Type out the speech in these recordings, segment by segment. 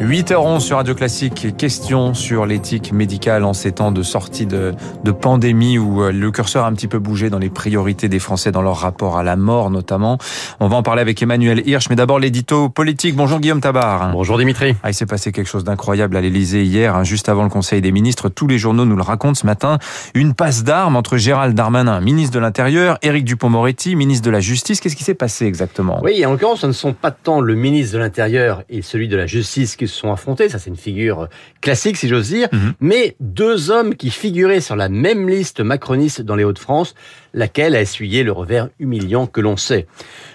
8h11 sur Radio Classique, question sur l'éthique médicale en ces temps de sortie de, de, pandémie où euh, le curseur a un petit peu bougé dans les priorités des Français dans leur rapport à la mort notamment. On va en parler avec Emmanuel Hirsch, mais d'abord l'édito politique. Bonjour Guillaume Tabar. Bonjour Dimitri. Ah, il s'est passé quelque chose d'incroyable à l'Elysée hier, hein, juste avant le Conseil des ministres. Tous les journaux nous le racontent ce matin. Une passe d'armes entre Gérald Darmanin, ministre de l'Intérieur, Éric Dupont-Moretti, ministre de la Justice. Qu'est-ce qui s'est passé exactement? Oui, en l'occurrence, ce ne sont pas tant le ministre de l'Intérieur et celui de la Justice qui se sont affrontés, ça c'est une figure classique si j'ose dire, mm-hmm. mais deux hommes qui figuraient sur la même liste macroniste dans les Hauts-de-France, laquelle a essuyé le revers humiliant que l'on sait.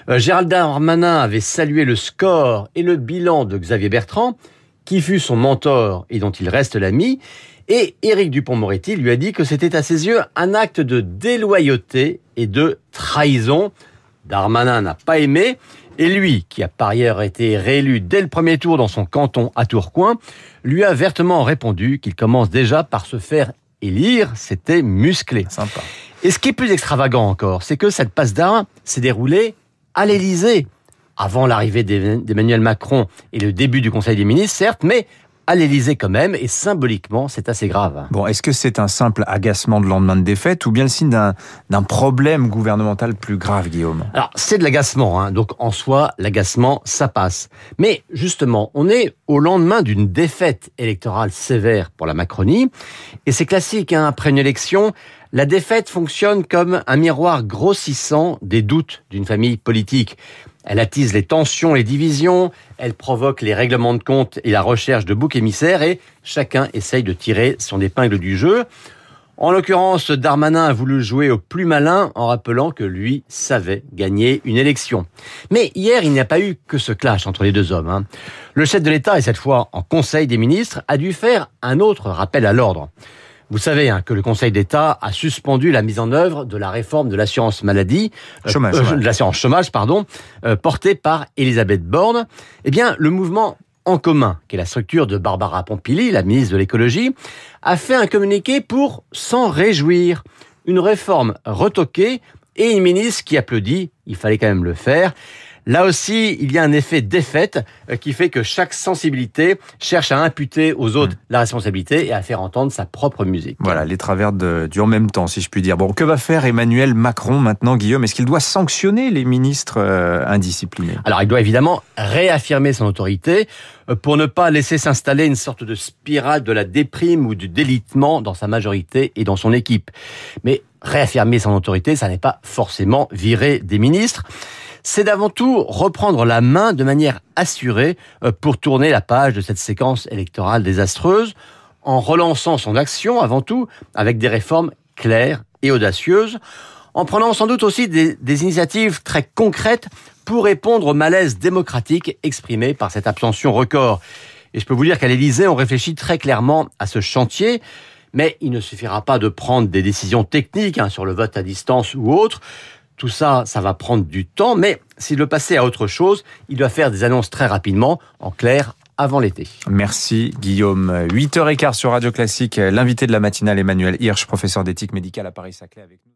Euh, Gérald Darmanin avait salué le score et le bilan de Xavier Bertrand, qui fut son mentor et dont il reste l'ami, et Éric Dupont-Moretti lui a dit que c'était à ses yeux un acte de déloyauté et de trahison. Darmanin n'a pas aimé, et lui, qui a par ailleurs été réélu dès le premier tour dans son canton à Tourcoing, lui a vertement répondu qu'il commence déjà par se faire élire, c'était musclé. Sympa. Et ce qui est plus extravagant encore, c'est que cette passe d'armes s'est déroulée à l'Élysée, avant l'arrivée d'Emmanuel Macron et le début du Conseil des ministres, certes, mais à l'Élysée quand même, et symboliquement, c'est assez grave. Bon, est-ce que c'est un simple agacement de lendemain de défaite ou bien le signe d'un problème gouvernemental plus grave, Guillaume? Alors, c'est de l'agacement, hein, donc en soi, l'agacement, ça passe. Mais justement, on est au lendemain d'une défaite électorale sévère pour la Macronie, et c'est classique, hein, après une élection, la défaite fonctionne comme un miroir grossissant des doutes d'une famille politique. Elle attise les tensions, les divisions, elle provoque les règlements de compte et la recherche de boucs émissaires et chacun essaye de tirer son épingle du jeu. En l'occurrence, Darmanin a voulu jouer au plus malin en rappelant que lui savait gagner une élection. Mais hier, il n'y a pas eu que ce clash entre les deux hommes. Hein. Le chef de l'État, et cette fois en Conseil des ministres, a dû faire un autre rappel à l'ordre. Vous savez hein, que le Conseil d'État a suspendu la mise en œuvre de la réforme de l'assurance maladie, euh, chômage, euh, de l'assurance chômage, pardon, euh, portée par Elisabeth Borne. Eh bien, le mouvement En commun, qui est la structure de Barbara Pompili, la ministre de l'écologie, a fait un communiqué pour s'en réjouir. Une réforme retoquée et une ministre qui applaudit. Il fallait quand même le faire. Là aussi, il y a un effet défaite euh, qui fait que chaque sensibilité cherche à imputer aux autres hmm. la responsabilité et à faire entendre sa propre musique. Voilà, les travers de, du en même temps, si je puis dire. Bon, que va faire Emmanuel Macron maintenant, Guillaume? Est-ce qu'il doit sanctionner les ministres euh, indisciplinés? Alors, il doit évidemment réaffirmer son autorité euh, pour ne pas laisser s'installer une sorte de spirale de la déprime ou du délitement dans sa majorité et dans son équipe. Mais réaffirmer son autorité, ça n'est pas forcément virer des ministres c'est d'avant tout reprendre la main de manière assurée euh, pour tourner la page de cette séquence électorale désastreuse, en relançant son action avant tout avec des réformes claires et audacieuses, en prenant sans doute aussi des, initiatives très concrètes pour répondre au malaise démocratique exprimé par cette abstention record. Et je peux vous dire qu'à l'Élysée, on réfléchit très clairement à ce chantier. Mais il ne suffira pas de prendre des décisions techniques hein, sur le vote à distance ou autre. Tout ça, ça va prendre du temps, mais s'il veut passer à autre chose, il doit faire des annonces très rapidement, en clair, avant l'été. Merci Guillaume. 8h15 sur Radio Classique, l'invité de la matinale Emmanuel Hirsch, professeur d'éthique médicale à Paris-Saclay avec nous.